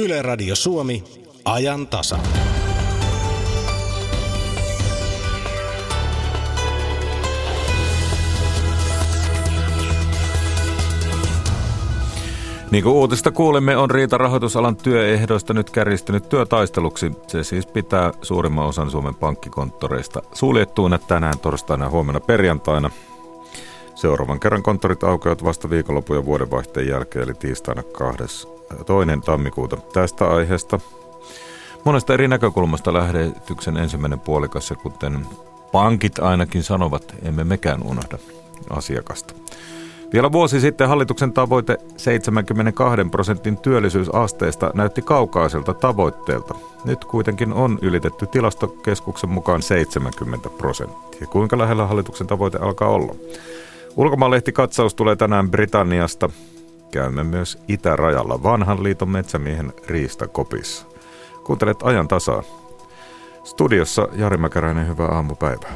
Yle Radio Suomi, ajan tasa. Niin kuin uutista kuulimme, on Riita rahoitusalan työehdoista nyt kärjistynyt työtaisteluksi. Se siis pitää suurimman osan Suomen pankkikonttoreista suljettuina tänään, torstaina ja huomenna perjantaina. Seuraavan kerran konttorit aukeavat vasta viikonlopun ja vuodenvaihteen jälkeen, eli tiistaina 2. toinen tammikuuta. Tästä aiheesta monesta eri näkökulmasta lähetyksen ensimmäinen puolikas, kuten pankit ainakin sanovat, emme mekään unohda asiakasta. Vielä vuosi sitten hallituksen tavoite 72 prosentin työllisyysasteesta näytti kaukaiselta tavoitteelta. Nyt kuitenkin on ylitetty tilastokeskuksen mukaan 70 prosenttia. Kuinka lähellä hallituksen tavoite alkaa olla? Ulkomaalehti katsaus tulee tänään Britanniasta. Käymme myös itärajalla vanhan liiton metsämiehen Riista Kopissa. Kuuntelet ajan tasaa. Studiossa Jari Mäkäräinen, hyvää aamupäivää.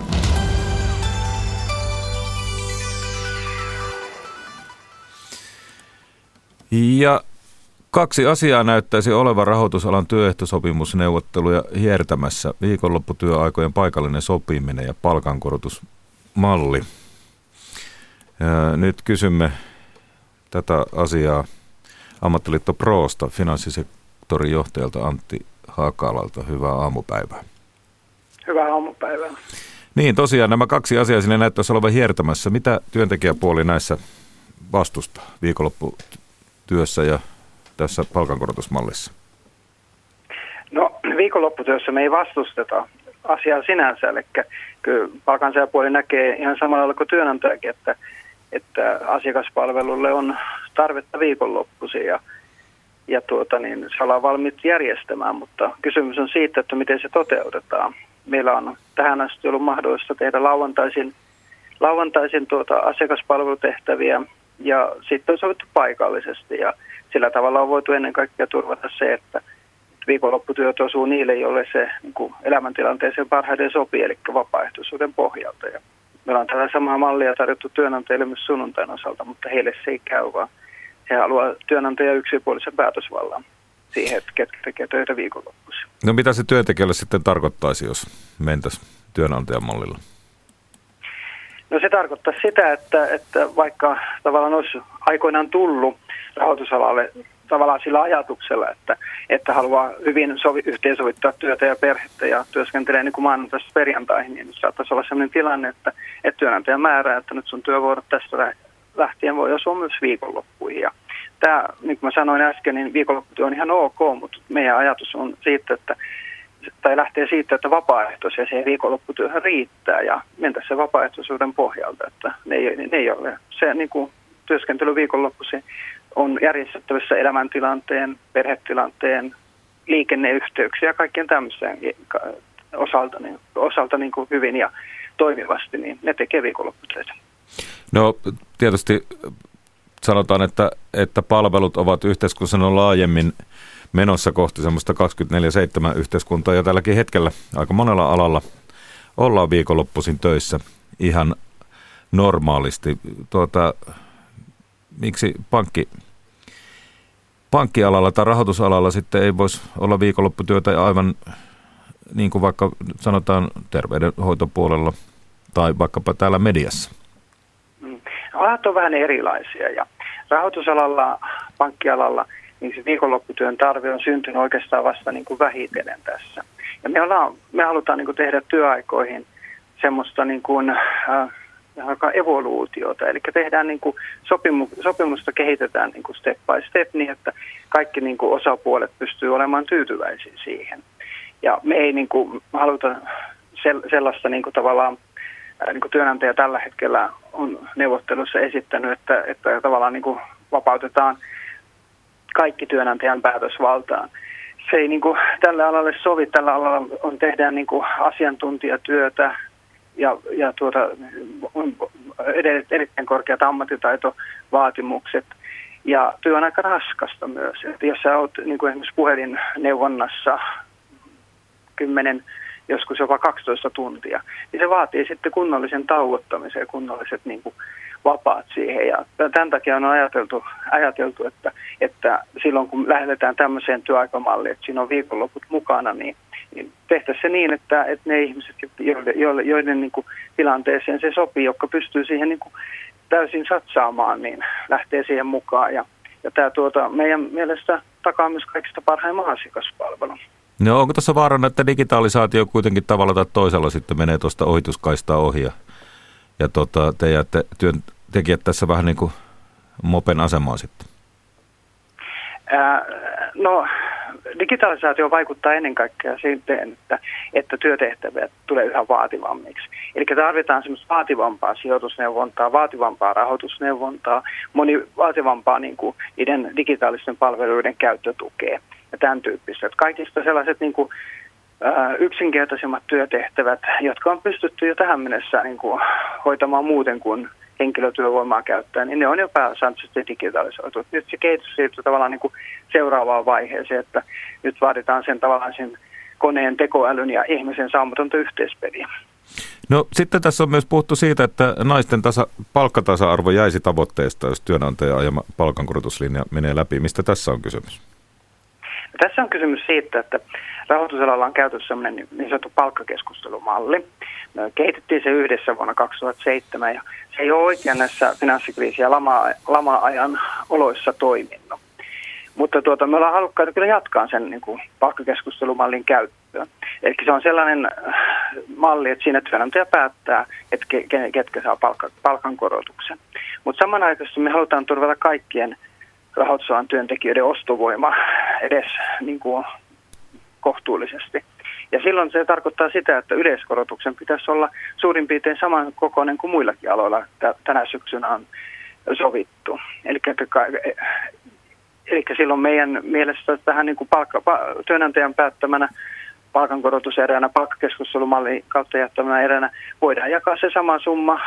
Ja kaksi asiaa näyttäisi olevan rahoitusalan työehtosopimusneuvotteluja hiertämässä. Viikonlopputyöaikojen paikallinen sopiminen ja palkankorotusmalli. Nyt kysymme tätä asiaa Ammattiliitto Proosta, finanssisektorin johtajalta Antti Hakalalta. Hyvää aamupäivää. Hyvää aamupäivää. Niin, tosiaan nämä kaksi asiaa sinne näyttäisi olevan hiertämässä. Mitä työntekijäpuoli näissä vastustaa viikonlopputyössä ja tässä palkankorotusmallissa? No viikonlopputyössä me ei vastusteta asiaa sinänsä, eli kyllä palkansaajapuoli näkee ihan samalla tavalla kuin työnantajakin, että että asiakaspalvelulle on tarvetta viikonloppuisin ja, ja tuota, niin, se ollaan valmiit järjestämään, mutta kysymys on siitä, että miten se toteutetaan. Meillä on tähän asti ollut mahdollista tehdä lauantaisin, lauantaisin tuota asiakaspalvelutehtäviä ja sitten on sovittu paikallisesti ja sillä tavalla on voitu ennen kaikkea turvata se, että viikonlopputyöt osuu niille, joille se niin kuin elämäntilanteeseen parhaiten sopii, eli vapaaehtoisuuden pohjalta. Ja Meillä on tätä samaa mallia tarjottu työnantajille myös sunnuntain osalta, mutta heille se ei käy, vaan he haluaa työnantaja yksipuolisen päätösvallan siihen, että ketkä tekee töitä viikonloppuisin. No mitä se työntekijälle sitten tarkoittaisi, jos mentäisiin työnantajan mallilla? No se tarkoittaa sitä, että, että vaikka tavallaan olisi aikoinaan tullut rahoitusalalle tavallaan sillä ajatuksella, että, että haluaa hyvin sovi, yhteensovittaa työtä ja perhettä ja työskentelee niin kuin maanantaista perjantaihin, niin saattaisi olla sellainen tilanne, että, että työnantaja määrää, että nyt sun työvuorot tästä lähtien voi osua myös viikonloppuihin. Ja tämä, niin kuin mä sanoin äsken, niin viikonlopputyö on ihan ok, mutta meidän ajatus on siitä, että tai lähtee siitä, että vapaaehtoisia siihen viikonlopputyöhön riittää ja mentä se vapaaehtoisuuden pohjalta, että ne ei, ne ei ole se niin kuin työskentely viikonloppuisin on järjestettävissä elämäntilanteen, perhetilanteen, liikenneyhteyksiä ja kaikkien tämmöisen osalta, niin, osalta niin kuin hyvin ja toimivasti, niin ne tekee viikonlopputöitä. No tietysti sanotaan, että, että palvelut ovat yhteiskunnassa laajemmin menossa kohti semmoista 24-7 yhteiskuntaa ja tälläkin hetkellä aika monella alalla ollaan viikonloppuisin töissä ihan normaalisti. Tuota, miksi pankki, pankkialalla tai rahoitusalalla sitten ei voisi olla viikonlopputyötä aivan niin kuin vaikka sanotaan terveydenhoitopuolella tai vaikkapa täällä mediassa? Mm. Alat on vähän erilaisia ja rahoitusalalla, pankkialalla, niin se viikonlopputyön tarve on syntynyt oikeastaan vasta niin kuin vähitellen tässä. Ja me, ollaan, me halutaan niin kuin tehdä työaikoihin semmoista niin kuin, äh, aika evoluutiota. Eli tehdään niin kuin sopimu, sopimusta kehitetään niin kuin step by step niin, että kaikki niin kuin osapuolet pystyy olemaan tyytyväisiä siihen. Ja me ei niin kuin haluta sellaista niin kuin tavallaan niin kuin työnantaja tällä hetkellä on neuvottelussa esittänyt, että, että tavallaan niin kuin vapautetaan kaikki työnantajan päätösvaltaan. Se ei niin kuin tälle alalle sovi. Tällä alalla on, tehdään niin kuin asiantuntijatyötä, ja, ja tuota, erittäin korkeat ammattitaitovaatimukset. Ja työ on aika raskasta myös. Että jos sä oot niin kuin esimerkiksi puhelinneuvonnassa 10, joskus jopa 12 tuntia, niin se vaatii sitten kunnollisen tauottamisen ja kunnolliset niin kuin vapaat siihen. Ja tämän takia on ajateltu, ajateltu että, että silloin kun lähdetään tämmöiseen työaikamalliin, että siinä on viikonloput mukana, niin tehtäisiin se niin, että, että ne ihmiset, joiden, joiden, joiden niin kuin tilanteeseen se sopii, jotka pystyy siihen niin kuin täysin satsaamaan, niin lähtee siihen mukaan. Ja, ja tämä tuota, meidän mielestä takaa myös kaikista parhaimman asiakaspalvelun. No onko tässä vaarana, että digitalisaatio kuitenkin tavalla tai toisella sitten menee tuosta ohituskaistaa ohi ja, ja tota, te jäätte työntekijät tässä vähän niin kuin mopen asemaan sitten? Ää, no digitalisaatio vaikuttaa ennen kaikkea siihen, että, että työtehtävät tulee yhä vaativammiksi. Eli tarvitaan semmoista vaativampaa sijoitusneuvontaa, vaativampaa rahoitusneuvontaa, moni vaativampaa niin kuin niiden digitaalisten palveluiden käyttötukea ja tämän tyyppistä. Että kaikista sellaiset niin kuin, yksinkertaisimmat työtehtävät, jotka on pystytty jo tähän mennessä niin kuin, hoitamaan muuten kuin henkilötyövoimaa käyttää, niin ne on jo pääsääntöisesti digitalisoitu. Nyt se kehitys siirtyy tavallaan niin kuin seuraavaan vaiheeseen, että nyt vaaditaan sen tavallaan sen koneen tekoälyn ja ihmisen saamatonta yhteispeliä. No sitten tässä on myös puhuttu siitä, että naisten tasa, palkkatasa-arvo jäisi tavoitteesta, jos työnantaja ajama palkankorotuslinja menee läpi. Mistä tässä on kysymys? Tässä on kysymys siitä, että rahoitusalalla on käytössä sellainen niin sanottu palkkakeskustelumalli. Me kehitettiin se yhdessä vuonna 2007 ja se ei ole oikein näissä finanssikriisi- ja lama, lama-ajan oloissa toiminut. Mutta tuota, me ollaan halukkaita kyllä jatkaa sen niin kuin palkkakeskustelumallin käyttöä. Eli se on sellainen äh, malli, että siinä työnantaja päättää, että ketkä saa palkka, palkankorotuksen. Mutta samanaikaisesti me halutaan turvata kaikkien rahoitusalan työntekijöiden ostovoima edes niin kuin kohtuullisesti. Ja silloin se tarkoittaa sitä, että yleiskorotuksen pitäisi olla suurin piirtein saman kokoinen kuin muillakin aloilla tänä syksynä on sovittu. Eli, eli silloin meidän mielestä tähän niin kuin palkka, työnantajan päättämänä palkankorotuseränä, palkkakeskustelumallin kautta jättämänä eränä voidaan jakaa se sama summa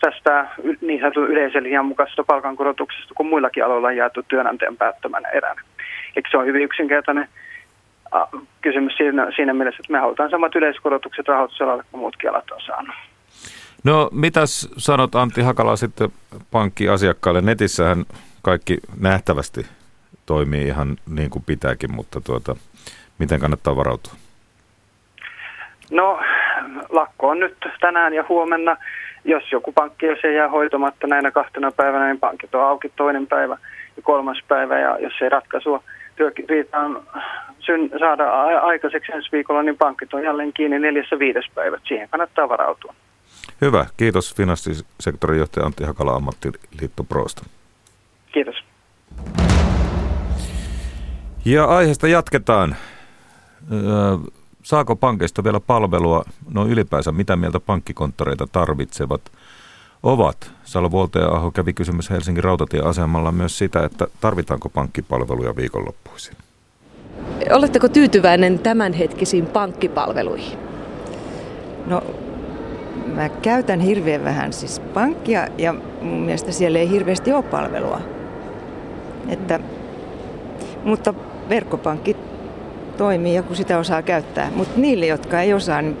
tästä niin sanotun yleisen linjan mukaisesta palkankorotuksesta kuin muillakin aloilla on jaettu työnantajan päättämänä eränä. Eli se on hyvin yksinkertainen kysymys siinä, siinä mielessä, että me halutaan samat yleiskorotukset rahoitusalalle kuin muutkin alat on saanut. No mitäs sanot Antti Hakala sitten pankkiasiakkaille? Netissähän kaikki nähtävästi toimii ihan niin kuin pitääkin, mutta tuota, miten kannattaa varautua? No lakko on nyt tänään ja huomenna. Jos joku pankki se jää hoitamatta näinä kahtena päivänä, niin pankit on auki toinen päivä ja kolmas päivä. Ja jos ei ratkaisua työriitaan syn, saada aikaiseksi ensi viikolla, niin pankit on jälleen kiinni neljässä viides päivät. Siihen kannattaa varautua. Hyvä. Kiitos finanssisektorin johtaja Antti Hakala Ammattiliitto Prosta. Kiitos. Ja aiheesta jatketaan. Saako pankeista vielä palvelua? No ylipäänsä, mitä mieltä pankkikonttoreita tarvitsevat ovat? Salo Volta Aho kävi kysymys Helsingin rautatieasemalla myös sitä, että tarvitaanko pankkipalveluja viikonloppuisin. Oletteko tyytyväinen tämänhetkisiin pankkipalveluihin? No, mä käytän hirveän vähän siis pankkia ja mun mielestä siellä ei hirveästi ole palvelua. Että, mutta verkkopankki toimii ja kun sitä osaa käyttää. Mutta niille, jotka ei osaa, niin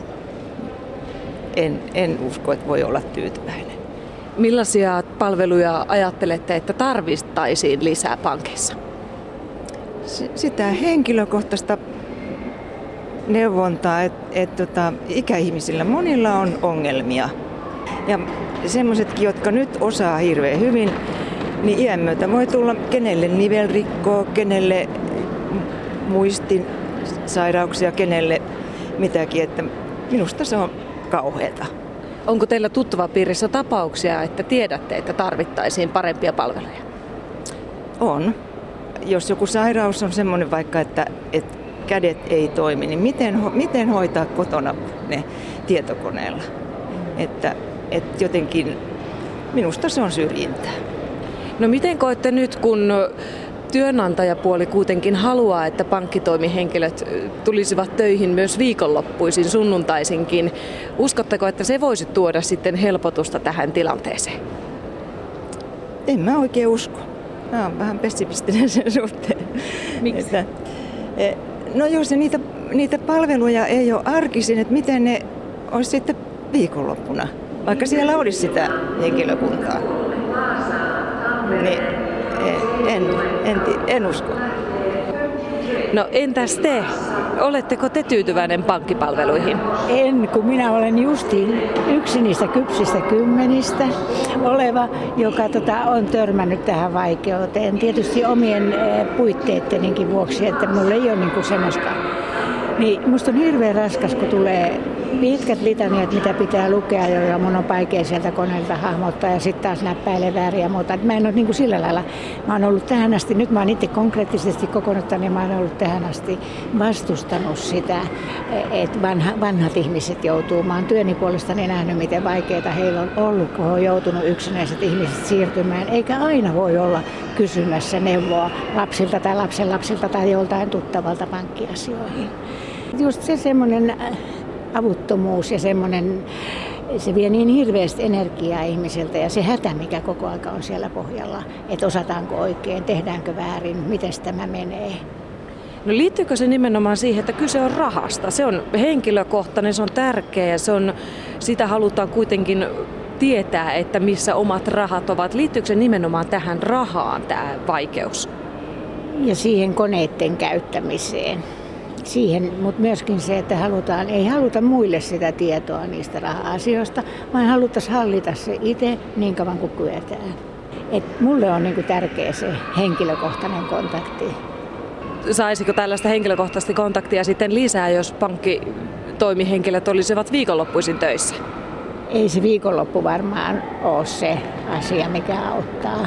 en, en usko, että voi olla tyytyväinen. Millaisia palveluja ajattelette, että tarvittaisiin lisää pankeissa? sitä henkilökohtaista neuvontaa, että et, tota, ikäihmisillä monilla on ongelmia. Ja semmoisetkin, jotka nyt osaa hirveän hyvin, niin iän myötä voi tulla kenelle nivelrikkoa, kenelle muistin sairauksia, kenelle mitäkin, että minusta se on kauheata. Onko teillä tuttava piirissä tapauksia, että tiedätte, että tarvittaisiin parempia palveluja? On jos joku sairaus on semmoinen vaikka, että, että kädet ei toimi, niin miten, miten hoitaa kotona ne tietokoneella? Että, että jotenkin minusta se on syrjintää. No miten koette nyt, kun työnantajapuoli kuitenkin haluaa, että pankkitoimihenkilöt tulisivat töihin myös viikonloppuisin, sunnuntaisinkin. Uskotteko, että se voisi tuoda sitten helpotusta tähän tilanteeseen? En mä oikein usko. Mä oon vähän pessimistinen sen suhteen. Miksi? Että, e, no jos niitä, niitä palveluja ei ole arkisin, että miten ne olisi sitten viikonloppuna. vaikka siellä olisi sitä henkilökuntaa. Niin en, en, en usko. No entäs te? Oletteko te tyytyväinen pankkipalveluihin? En, kun minä olen justiin yksi niistä kypsistä kymmenistä oleva, joka tota, on törmännyt tähän vaikeuteen. Tietysti omien eh, puitteidenkin vuoksi, että minulla ei ole niinku semmoista. Niin musta on hirveän raskas, kun tulee pitkät litaniat, mitä pitää lukea, joilla mun on vaikea sieltä koneelta hahmottaa ja sitten taas näppäilee väärin ja muuta. mä en ole niin kuin sillä lailla, mä oon ollut tähän asti, nyt mä oon itse konkreettisesti kokonut niin mä oon ollut tähän asti vastustanut sitä, että vanha, vanhat ihmiset joutuu. Mä oon työni puolestani nähnyt, miten vaikeita heillä on ollut, kun on joutunut yksinäiset ihmiset siirtymään, eikä aina voi olla kysymässä neuvoa lapsilta tai lapsen lapsilta tai joltain tuttavalta pankkiasioihin. Just se semmoinen avuttomuus ja semmoinen, se vie niin hirveästi energiaa ihmiseltä ja se hätä, mikä koko aika on siellä pohjalla, että osataanko oikein, tehdäänkö väärin, miten tämä menee. No liittyykö se nimenomaan siihen, että kyse on rahasta? Se on henkilökohtainen, se on tärkeä ja se on, sitä halutaan kuitenkin tietää, että missä omat rahat ovat. Liittyykö se nimenomaan tähän rahaan tämä vaikeus? Ja siihen koneiden käyttämiseen siihen, mutta myöskin se, että halutaan, ei haluta muille sitä tietoa niistä raha-asioista, vaan haluttaisiin hallita se itse niin kauan kuin kyetään. Et mulle on niinku tärkeä se henkilökohtainen kontakti. Saisiko tällaista henkilökohtaista kontaktia sitten lisää, jos pankkitoimihenkilöt olisivat viikonloppuisin töissä? Ei se viikonloppu varmaan ole se asia, mikä auttaa.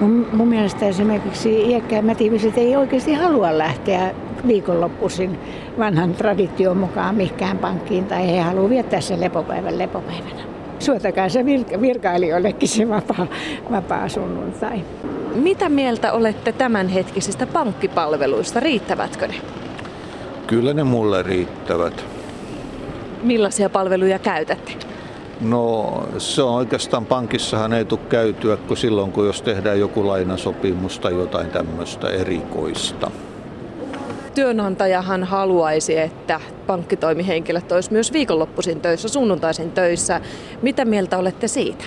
Mun, mun mielestä esimerkiksi iäkkäämmät ihmiset ei oikeasti halua lähteä viikonloppuisin vanhan tradition mukaan mihinkään pankkiin tai he haluavat viettää sen lepopäivän lepopäivänä. Suotakaa se virka- virkailijoillekin se vapaa, vapaa sunnuntai. Mitä mieltä olette tämänhetkisistä pankkipalveluista? Riittävätkö ne? Kyllä ne mulle riittävät. Millaisia palveluja käytätte? No se on oikeastaan pankissahan ei tule käytyä kuin silloin, kun jos tehdään joku lainasopimus tai jotain tämmöistä erikoista työnantajahan haluaisi, että pankkitoimihenkilöt olisi myös viikonloppuisin töissä, sunnuntaisin töissä. Mitä mieltä olette siitä?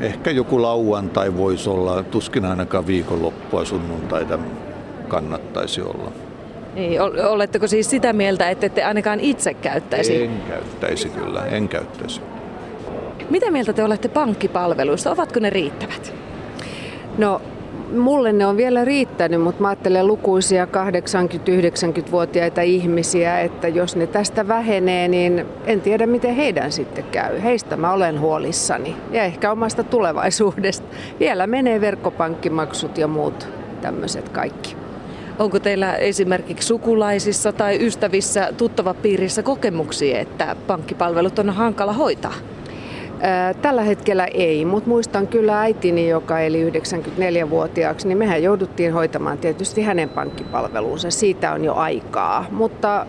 Ehkä joku lauantai voisi olla, tuskin ainakaan viikonloppua sunnuntaita kannattaisi olla. Niin, oletteko siis sitä mieltä, että ette ainakaan itse käyttäisi? En käyttäisi kyllä, en käyttäisi. Mitä mieltä te olette pankkipalveluista? Ovatko ne riittävät? No mulle ne on vielä riittänyt, mutta mä ajattelen lukuisia 80-90-vuotiaita ihmisiä, että jos ne tästä vähenee, niin en tiedä miten heidän sitten käy. Heistä mä olen huolissani ja ehkä omasta tulevaisuudesta. Vielä menee verkkopankkimaksut ja muut tämmöiset kaikki. Onko teillä esimerkiksi sukulaisissa tai ystävissä tuttavapiirissä kokemuksia, että pankkipalvelut on hankala hoitaa? Tällä hetkellä ei, mutta muistan kyllä äitini, joka eli 94-vuotiaaksi, niin mehän jouduttiin hoitamaan tietysti hänen pankkipalveluunsa. Siitä on jo aikaa, mutta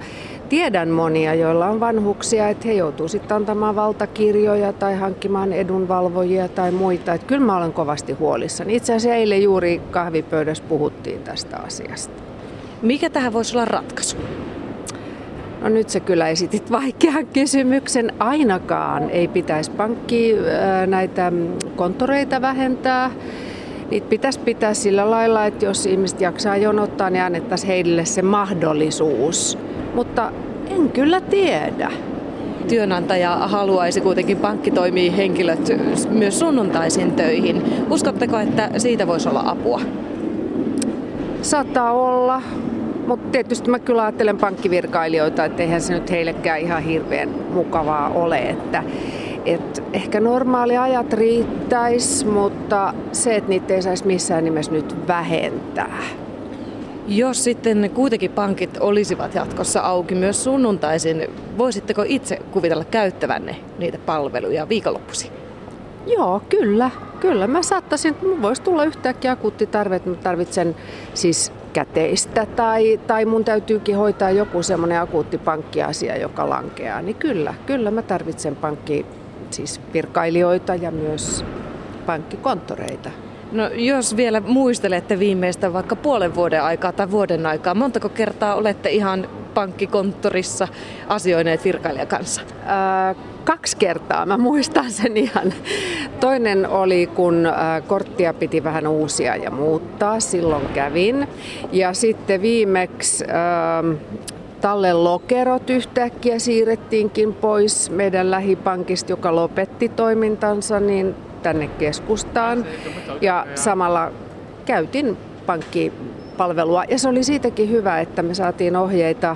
tiedän monia, joilla on vanhuksia, että he joutuu sitten antamaan valtakirjoja tai hankkimaan edunvalvojia tai muita. Että kyllä mä olen kovasti huolissani. Itse asiassa eilen juuri kahvipöydässä puhuttiin tästä asiasta. Mikä tähän voisi olla ratkaisu? No nyt se kyllä esitit vaikean kysymyksen. Ainakaan ei pitäisi pankki näitä konttoreita vähentää. Niitä pitäisi pitää sillä lailla, että jos ihmiset jaksaa jonottaa, niin annettaisiin heille se mahdollisuus. Mutta en kyllä tiedä. Työnantaja haluaisi kuitenkin pankkitoimii henkilöt myös sunnuntaisin töihin. Uskotteko, että siitä voisi olla apua? Saattaa olla. Mutta tietysti mä kyllä ajattelen pankkivirkailijoita, että eihän se nyt heillekään ihan hirveän mukavaa ole, että et ehkä normaali ajat riittäisi, mutta se, että niitä ei saisi missään nimessä nyt vähentää. Jos sitten kuitenkin pankit olisivat jatkossa auki myös sunnuntaisin, voisitteko itse kuvitella käyttävänne niitä palveluja viikonloppuisin? Joo, kyllä. Kyllä mä saattaisin, että voisi tulla yhtäkkiä akuutti tarve, että mä tarvitsen siis käteistä tai, tai mun täytyykin hoitaa joku semmoinen akuutti pankkiasia, joka lankeaa, niin kyllä, kyllä mä tarvitsen pankki, siis virkailijoita ja myös pankkikonttoreita. No jos vielä muistelette viimeistä vaikka puolen vuoden aikaa tai vuoden aikaa, montako kertaa olette ihan pankkikonttorissa asioineet virkailijan kanssa? Ää, kaksi kertaa, mä muistan sen ihan. Toinen oli, kun korttia piti vähän uusia ja muuttaa, silloin kävin. Ja sitten viimeksi Tallen lokerot yhtäkkiä siirrettiinkin pois meidän lähipankista, joka lopetti toimintansa, niin tänne keskustaan. Ja samalla käytin pankkipalvelua. Ja se oli siitäkin hyvä, että me saatiin ohjeita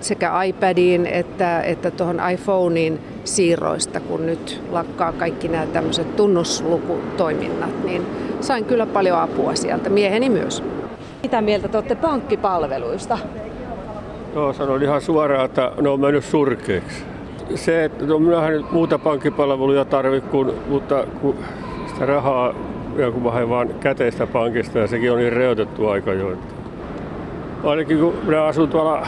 sekä iPadiin että, että tuohon iPhoneen siirroista, kun nyt lakkaa kaikki nämä tämmöiset tunnuslukutoiminnat, niin sain kyllä paljon apua sieltä, mieheni myös. Mitä mieltä te olette pankkipalveluista? No sanon ihan suoraan, että ne on mennyt surkeiksi. Se, että no minähän muuta pankkipalveluja tarvitse, kun, mutta kun sitä rahaa joku vähän vaan käteistä pankista ja sekin on niin reotettu aika jo. Että ainakin kun minä asun tuolla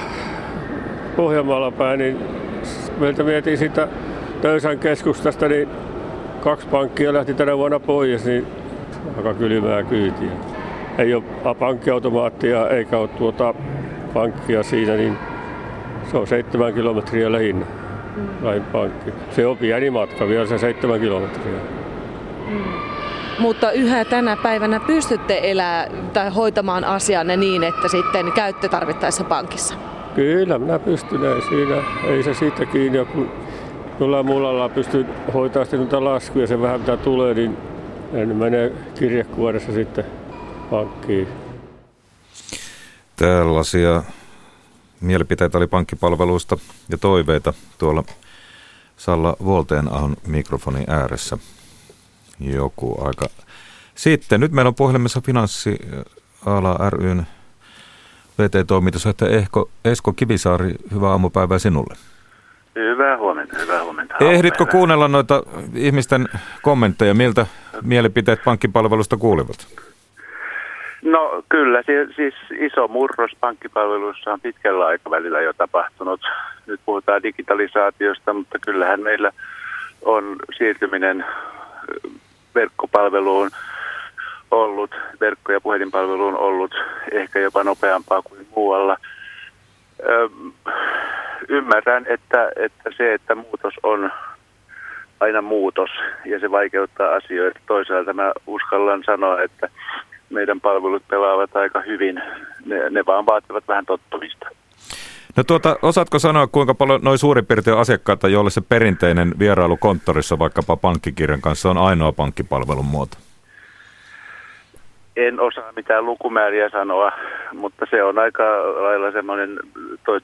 Pohjanmaalla päin, niin meiltä mietin sitä Töysän keskustasta, niin kaksi pankkia lähti tänä vuonna pois, niin aika kylmää kyytiä. Ei ole pankkiautomaattia eikä ole tuota pankkia siinä, niin se on seitsemän kilometriä lähinnä mm. pankki. Se on pieni matka, vielä se seitsemän kilometriä. Mm. Mutta yhä tänä päivänä pystytte elää tai hoitamaan asianne niin, että sitten käytte tarvittaessa pankissa? Kyllä, minä pystyn. Ei, siinä, ei se siitä kiinni, kun jollain muulla alalla pystyn hoitamaan sitten noita laskuja, se vähän mitä tulee, niin en mene kirjekuoressa sitten pankkiin. Tällaisia mielipiteitä oli pankkipalveluista ja toiveita tuolla Salla Volteenahon mikrofonin ääressä joku aika sitten. Nyt meillä on puhelimessa Finanssiala ryn VT-toimitusjohtaja Esko, Esko Kivisaari. Hyvää aamupäivää sinulle. Hyvää huomenta, hyvää huomenta. Ehditkö kuunnella noita ihmisten kommentteja, miltä mielipiteet pankkipalvelusta kuulivat? No kyllä, siis iso murros pankkipalveluissa on pitkällä aikavälillä jo tapahtunut. Nyt puhutaan digitalisaatiosta, mutta kyllähän meillä on siirtyminen verkkopalveluun ollut, verkko- ja puhelinpalveluun ollut ehkä jopa nopeampaa kuin muualla. ymmärrän, että, että se, että muutos on aina muutos ja se vaikeuttaa asioita. Toisaalta mä uskallan sanoa, että meidän palvelut pelaavat aika hyvin. Ne, ne vaan vaativat vähän tottumista. No tuota, osaatko sanoa, kuinka paljon noin suurin piirtein asiakkaita, joille se perinteinen vierailu konttorissa vaikkapa pankkikirjan kanssa on ainoa pankkipalvelun muoto? En osaa mitään lukumääriä sanoa, mutta se on aika lailla semmoinen,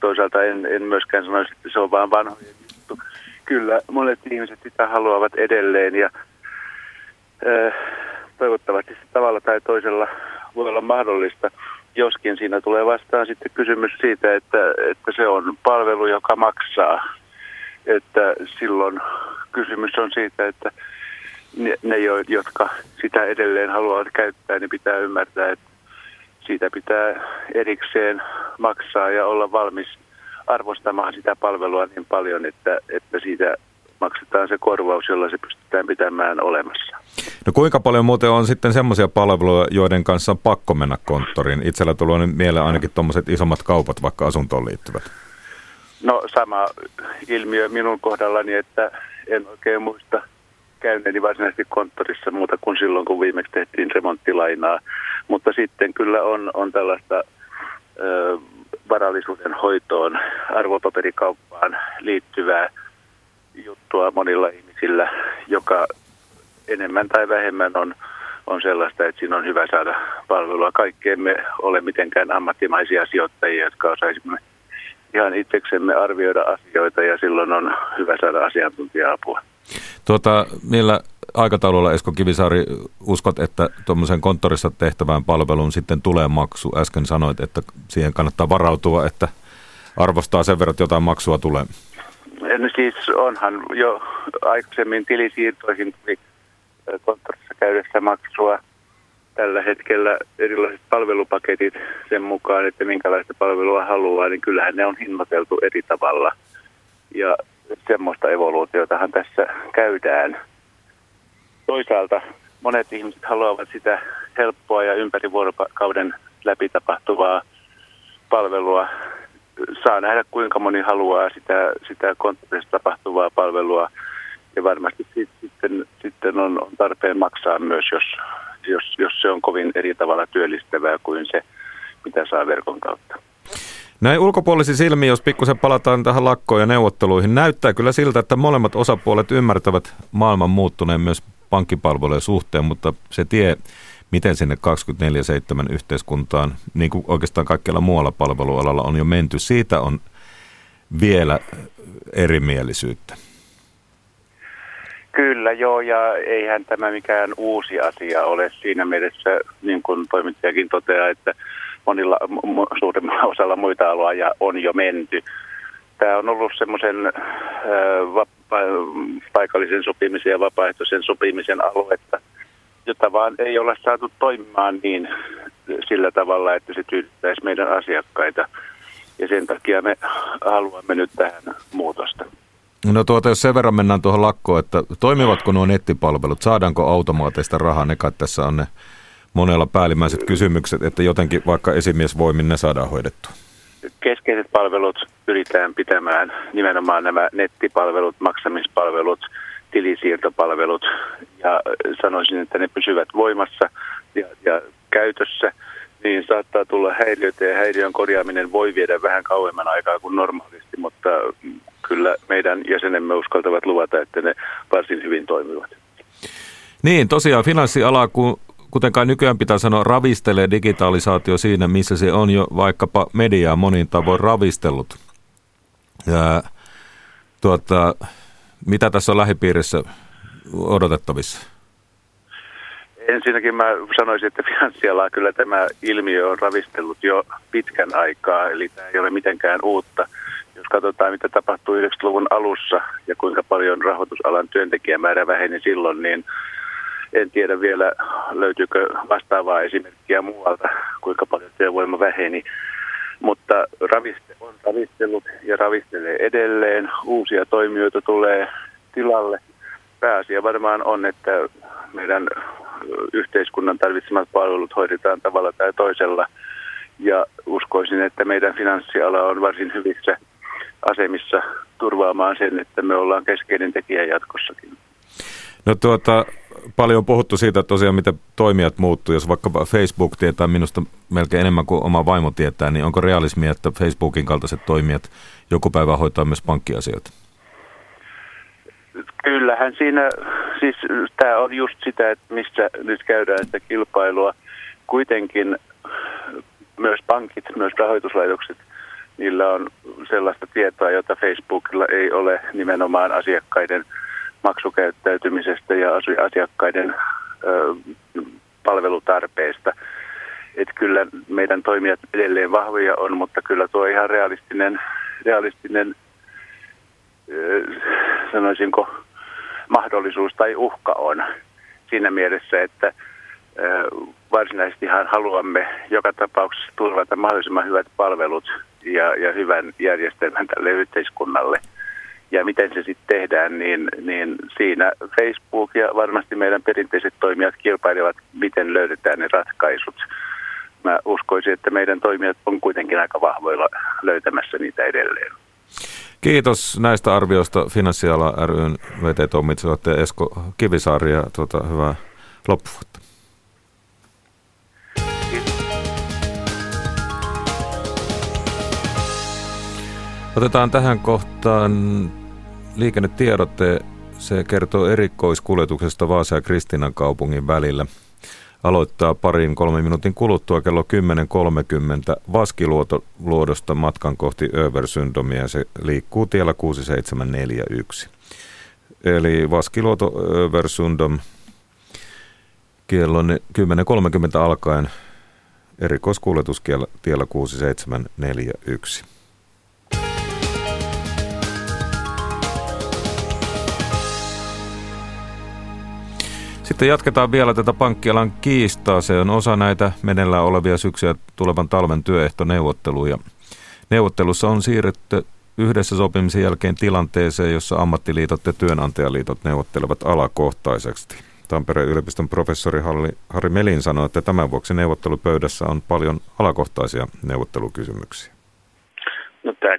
toisaalta en, en myöskään sanoisi, että se on vain vanhojen juttu. Kyllä monet ihmiset sitä haluavat edelleen ja äh, toivottavasti se tavalla tai toisella voi olla mahdollista, joskin siinä tulee vastaan sitten kysymys siitä, että, että se on palvelu, joka maksaa. Että silloin kysymys on siitä, että ne, ne jotka sitä edelleen haluavat käyttää, niin pitää ymmärtää, että siitä pitää erikseen maksaa ja olla valmis arvostamaan sitä palvelua niin paljon, että, että siitä maksetaan se korvaus, jolla se pystytään pitämään olemassa. No kuinka paljon muuten on sitten semmoisia palveluja, joiden kanssa on pakko mennä konttoriin? Itsellä tulee nyt mieleen ainakin tuommoiset isommat kaupat, vaikka asuntoon liittyvät. No sama ilmiö minun kohdallani, että en oikein muista käyneeni varsinaisesti konttorissa muuta kuin silloin, kun viimeksi tehtiin remonttilainaa. Mutta sitten kyllä on, on tällaista ö, varallisuuden hoitoon, arvopaperikauppaan liittyvää juttua monilla ihmisillä, joka enemmän tai vähemmän on, on sellaista, että siinä on hyvä saada palvelua. Kaikki emme ole mitenkään ammattimaisia sijoittajia, jotka osaisimme ihan itseksemme arvioida asioita ja silloin on hyvä saada asiantuntija-apua. Tuota, millä aikataululla Esko Kivisaari uskot, että tuommoisen konttorissa tehtävään palveluun sitten tulee maksu? Äsken sanoit, että siihen kannattaa varautua, että arvostaa sen verran, että jotain maksua tulee. No siis onhan jo aikaisemmin tilisiirtoihin tuli konttorissa käydessä maksua. Tällä hetkellä erilaiset palvelupaketit sen mukaan, että minkälaista palvelua haluaa, niin kyllähän ne on hinnoiteltu eri tavalla. Ja semmoista evoluutiotahan tässä käydään. Toisaalta monet ihmiset haluavat sitä helppoa ja ympäri vuorokauden läpi tapahtuvaa palvelua. Saa nähdä, kuinka moni haluaa sitä, sitä konttorissa tapahtuvaa palvelua. Ja varmasti sitten, sitten on tarpeen maksaa myös, jos, jos, jos se on kovin eri tavalla työllistävää kuin se, mitä saa verkon kautta. Näin ulkopuolisin silmi, jos pikkusen palataan tähän lakkoon ja neuvotteluihin, näyttää kyllä siltä, että molemmat osapuolet ymmärtävät maailman muuttuneen myös pankkipalvelujen suhteen, mutta se tie, miten sinne 24-7 yhteiskuntaan, niin kuin oikeastaan kaikkialla muualla palvelualalla on jo menty, siitä on vielä erimielisyyttä. Kyllä joo, ja eihän tämä mikään uusi asia ole siinä mielessä, niin kuin toimittajakin toteaa, että monilla, suurimmalla osalla muita aloja on jo menty. Tämä on ollut semmoisen paikallisen sopimisen ja vapaaehtoisen sopimisen aluetta, jota vaan ei ole saatu toimimaan niin sillä tavalla, että se tyydyttäisi meidän asiakkaita. Ja sen takia me haluamme nyt tähän muutosta. No tuota, jos sen verran mennään tuohon lakkoon, että toimivatko nuo nettipalvelut, saadaanko automaateista rahaa, ne kai tässä on ne monella päällimmäiset kysymykset, että jotenkin vaikka esimiesvoimin ne saadaan hoidettua? Keskeiset palvelut pyritään pitämään nimenomaan nämä nettipalvelut, maksamispalvelut, tilisiirtopalvelut ja sanoisin, että ne pysyvät voimassa ja, ja käytössä, niin saattaa tulla häiriöitä ja häiriön korjaaminen voi viedä vähän kauemman aikaa kuin normaalisti, mutta kyllä meidän jäsenemme uskaltavat luvata, että ne varsin hyvin toimivat. Niin, tosiaan finanssiala, kun kuten kai nykyään pitää sanoa, ravistelee digitalisaatio siinä, missä se on jo vaikkapa mediaa monin tavoin ravistellut. Ja, tuota, mitä tässä on lähipiirissä odotettavissa? Ensinnäkin mä sanoisin, että finanssialaa kyllä tämä ilmiö on ravistellut jo pitkän aikaa, eli tämä ei ole mitenkään uutta. Jos katsotaan, mitä tapahtui 90-luvun alussa ja kuinka paljon rahoitusalan työntekijämäärä väheni silloin, niin en tiedä vielä löytyykö vastaavaa esimerkkiä muualta, kuinka paljon työvoima väheni. Mutta raviste on ravistellut ja ravistelee edelleen. Uusia toimijoita tulee tilalle. Pääasia varmaan on, että meidän yhteiskunnan tarvitsemat palvelut hoidetaan tavalla tai toisella. Ja uskoisin, että meidän finanssiala on varsin hyvissä asemissa turvaamaan sen, että me ollaan keskeinen tekijä jatkossakin. No tuota, paljon on puhuttu siitä tosiaan, miten toimijat muuttuu. Jos vaikka Facebook tietää minusta melkein enemmän kuin oma vaimo tietää, niin onko realismia, että Facebookin kaltaiset toimijat joku päivä hoitaa myös pankkiasioita? Kyllähän siinä, siis tämä on just sitä, että missä nyt käydään sitä kilpailua. Kuitenkin myös pankit, myös rahoituslaitokset, niillä on sellaista tietoa, jota Facebookilla ei ole nimenomaan asiakkaiden – maksukäyttäytymisestä ja asiakkaiden ö, palvelutarpeesta. Että kyllä meidän toimijat edelleen vahvoja on, mutta kyllä tuo ihan realistinen, realistinen ö, sanoisinko, mahdollisuus tai uhka on siinä mielessä, että varsinaisestihan haluamme joka tapauksessa turvata mahdollisimman hyvät palvelut ja, ja hyvän järjestelmän tälle yhteiskunnalle – ja miten se sitten tehdään, niin, niin siinä Facebook ja varmasti meidän perinteiset toimijat kilpailevat, miten löydetään ne ratkaisut. Mä uskoisin, että meidän toimijat on kuitenkin aika vahvoilla löytämässä niitä edelleen. Kiitos näistä arvioista Finanssiala ryn VT-toimitusjohtaja Esko Kivisaari ja tuota, hyvää loppuvuotta. Otetaan tähän kohtaan liikennetiedotte, se kertoo erikoiskuljetuksesta Vaasa ja Kristinan kaupungin välillä. Aloittaa parin kolmen minuutin kuluttua kello 10.30 Vaskiluodosta matkan kohti Översyndomia. Se liikkuu tiellä 6741. Eli Vaskiluoto Översundom kello 10.30 alkaen erikoiskuljetus tiellä 6741. Sitten jatketaan vielä tätä pankkialan kiistaa. Se on osa näitä meneillään olevia syksyä tulevan talven työehtoneuvotteluja. Neuvottelussa on siirretty yhdessä sopimisen jälkeen tilanteeseen, jossa ammattiliitot ja työnantajaliitot neuvottelevat alakohtaisesti. Tampereen yliopiston professori Harri Melin sanoi, että tämän vuoksi neuvottelupöydässä on paljon alakohtaisia neuvottelukysymyksiä. No, tämä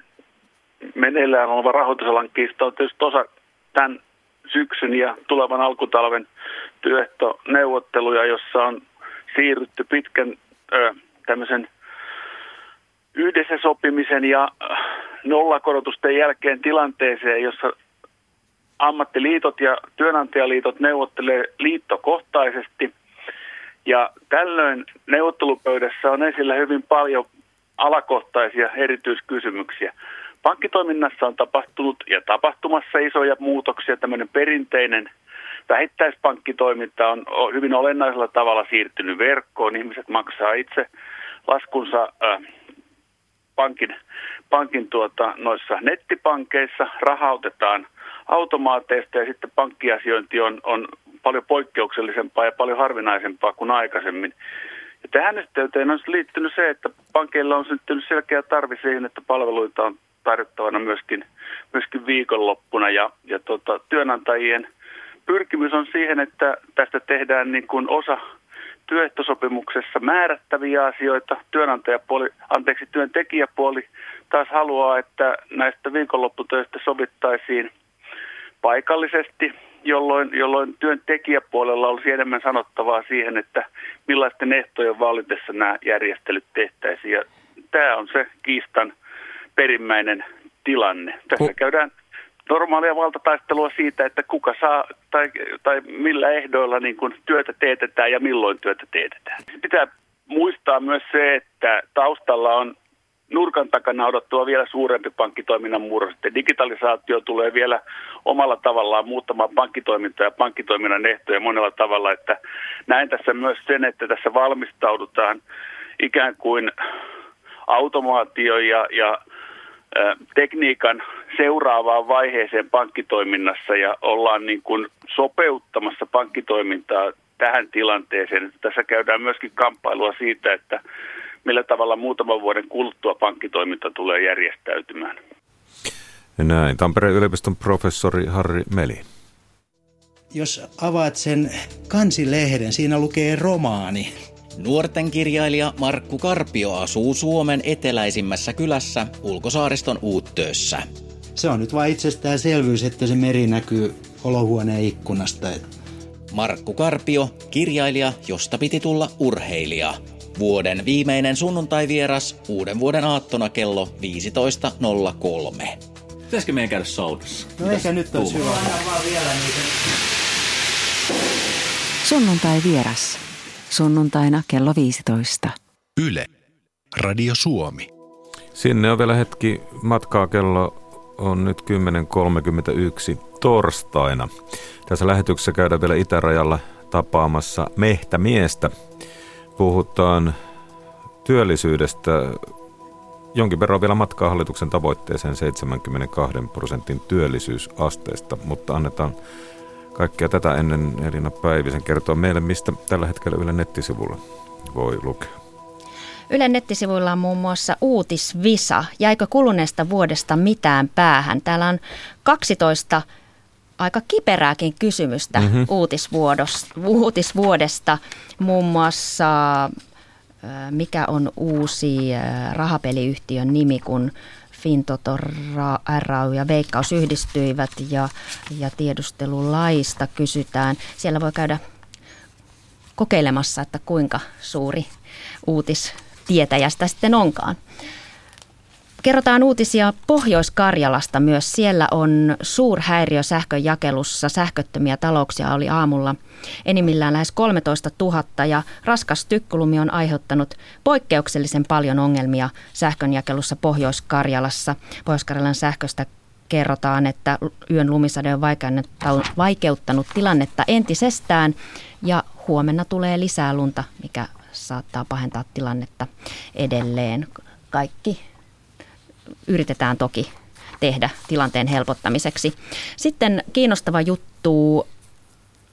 meneillään oleva rahoitusalan kiista on tietysti osa tämän syksyn ja tulevan alkutalven työehtoneuvotteluja, jossa on siirrytty pitkän tämmöisen yhdessä sopimisen ja nollakorotusten jälkeen tilanteeseen, jossa ammattiliitot ja työnantajaliitot neuvottelee liittokohtaisesti. Ja tällöin neuvottelupöydässä on esillä hyvin paljon alakohtaisia erityiskysymyksiä. Pankkitoiminnassa on tapahtunut ja tapahtumassa isoja muutoksia. Tämmöinen perinteinen vähittäispankkitoiminta on hyvin olennaisella tavalla siirtynyt verkkoon. Ihmiset maksaa itse laskunsa äh, pankin, pankin tuota, noissa nettipankeissa, rahautetaan automaateista ja sitten pankkiasiointi on, on paljon poikkeuksellisempaa ja paljon harvinaisempaa kuin aikaisemmin. Ja tähän yhteyteen on liittynyt se, että pankeilla on syntynyt selkeä tarve siihen, että palveluita on tarjottavana myöskin, myöskin viikonloppuna ja, ja tota, työnantajien pyrkimys on siihen, että tästä tehdään niin kuin osa työehtosopimuksessa määrättäviä asioita. Työnantajapuoli, anteeksi, työntekijäpuoli taas haluaa, että näistä viikonlopputöistä sovittaisiin paikallisesti, jolloin, jolloin työntekijäpuolella olisi enemmän sanottavaa siihen, että millaisten ehtojen vallitessa nämä järjestelyt tehtäisiin. Ja tämä on se kiistan perimmäinen tilanne. Tässä käydään normaalia valtataistelua siitä, että kuka saa tai, tai millä ehdoilla niin kuin työtä teetetään ja milloin työtä teetetään. Pitää muistaa myös se, että taustalla on nurkan takana odottua vielä suurempi pankkitoiminnan murros. Digitalisaatio tulee vielä omalla tavallaan muuttamaan pankkitoimintaa ja pankkitoiminnan ehtoja monella tavalla. Että näin tässä myös sen, että tässä valmistaudutaan ikään kuin automaatio ja, ja tekniikan seuraavaan vaiheeseen pankkitoiminnassa ja ollaan niin kuin sopeuttamassa pankkitoimintaa tähän tilanteeseen. Tässä käydään myöskin kamppailua siitä, että millä tavalla muutaman vuoden kuluttua pankkitoiminta tulee järjestäytymään. Ja näin. Tampereen yliopiston professori Harri Meli. Jos avaat sen kansilehden, siinä lukee romaani. Nuorten kirjailija Markku Karpio asuu Suomen eteläisimmässä kylässä Ulkosaariston Uuttöössä. Se on nyt vain itsestäänselvyys, että se meri näkyy olohuoneen ikkunasta. Markku Karpio, kirjailija, josta piti tulla urheilija. Vuoden viimeinen sunnuntai-vieras uuden vuoden aattona kello 15.03. Pitäisikö meidän käydä saunassa? No Mitäs ehkä nyt olisi hyvä. Sunnuntai-vieras. Sunnuntaina kello 15. Yle. Radio Suomi. Sinne on vielä hetki matkaa. Kello on nyt 10.31 torstaina. Tässä lähetyksessä käydään vielä itärajalla tapaamassa mehtämiestä. Puhutaan työllisyydestä. Jonkin verran vielä matkaa hallituksen tavoitteeseen 72 prosentin työllisyysasteesta, mutta annetaan kaikkea tätä ennen Elina Päivisen kertoa meille, mistä tällä hetkellä Yle nettisivulla voi lukea. Ylen nettisivuilla on muun muassa uutisvisa. Jäikö kuluneesta vuodesta mitään päähän? Täällä on 12 aika kiperääkin kysymystä mm-hmm. uutisvuodesta. Muun muassa mikä on uusi rahapeliyhtiön nimi, kun Fintoto, RAU ja Veikkaus yhdistyivät ja, ja tiedustelulaista kysytään. Siellä voi käydä kokeilemassa, että kuinka suuri uutistietäjästä sitten onkaan. Kerrotaan uutisia Pohjois-Karjalasta myös. Siellä on suurhäiriö sähkön jakelussa. Sähköttömiä talouksia oli aamulla enimmillään lähes 13 000 ja raskas tykkulumi on aiheuttanut poikkeuksellisen paljon ongelmia sähkönjakelussa Pohjois-Karjalassa. Pohjois-Karjalan sähköstä kerrotaan, että yön lumisade on vaikeuttanut tilannetta entisestään ja huomenna tulee lisää lunta, mikä saattaa pahentaa tilannetta edelleen. Kaikki yritetään toki tehdä tilanteen helpottamiseksi. Sitten kiinnostava juttu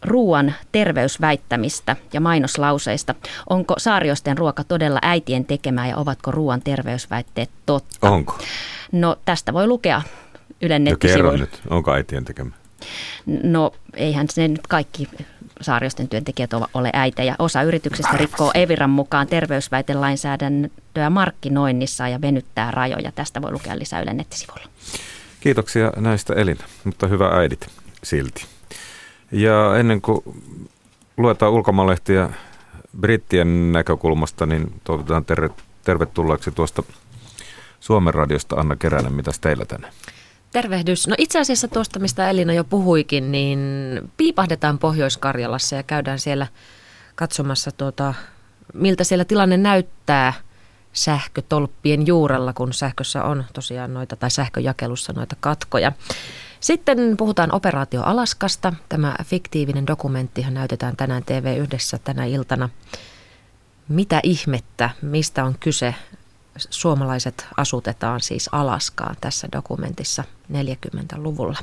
ruoan terveysväittämistä ja mainoslauseista. Onko saariosten ruoka todella äitien tekemää ja ovatko ruoan terveysväitteet totta? Onko? No tästä voi lukea Ylen nettisivuilla. nyt, onko äitien tekemä? No eihän se nyt kaikki saariosten työntekijät ole äitejä. Osa yrityksistä rikkoo Eviran mukaan terveysväitelainsäädäntöä markkinoinnissa ja venyttää rajoja. Tästä voi lukea lisää Yle nettisivulla. Kiitoksia näistä Elin, mutta hyvä äidit silti. Ja ennen kuin luetaan ulkomaalehtiä brittien näkökulmasta, niin toivotetaan ter- tervetulleeksi tuosta Suomen radiosta Anna Keränen. Mitäs teillä tänne? Tervehdys. No itse asiassa tuosta, mistä Elina jo puhuikin, niin piipahdetaan Pohjois-Karjalassa ja käydään siellä katsomassa, tuota, miltä siellä tilanne näyttää sähkötolppien juurella, kun sähkössä on tosiaan noita, tai sähköjakelussa noita katkoja. Sitten puhutaan Operaatio Alaskasta. Tämä fiktiivinen dokumenttihan näytetään tänään TV yhdessä tänä iltana. Mitä ihmettä, mistä on kyse? Suomalaiset asutetaan siis Alaskaan tässä dokumentissa 40-luvulla.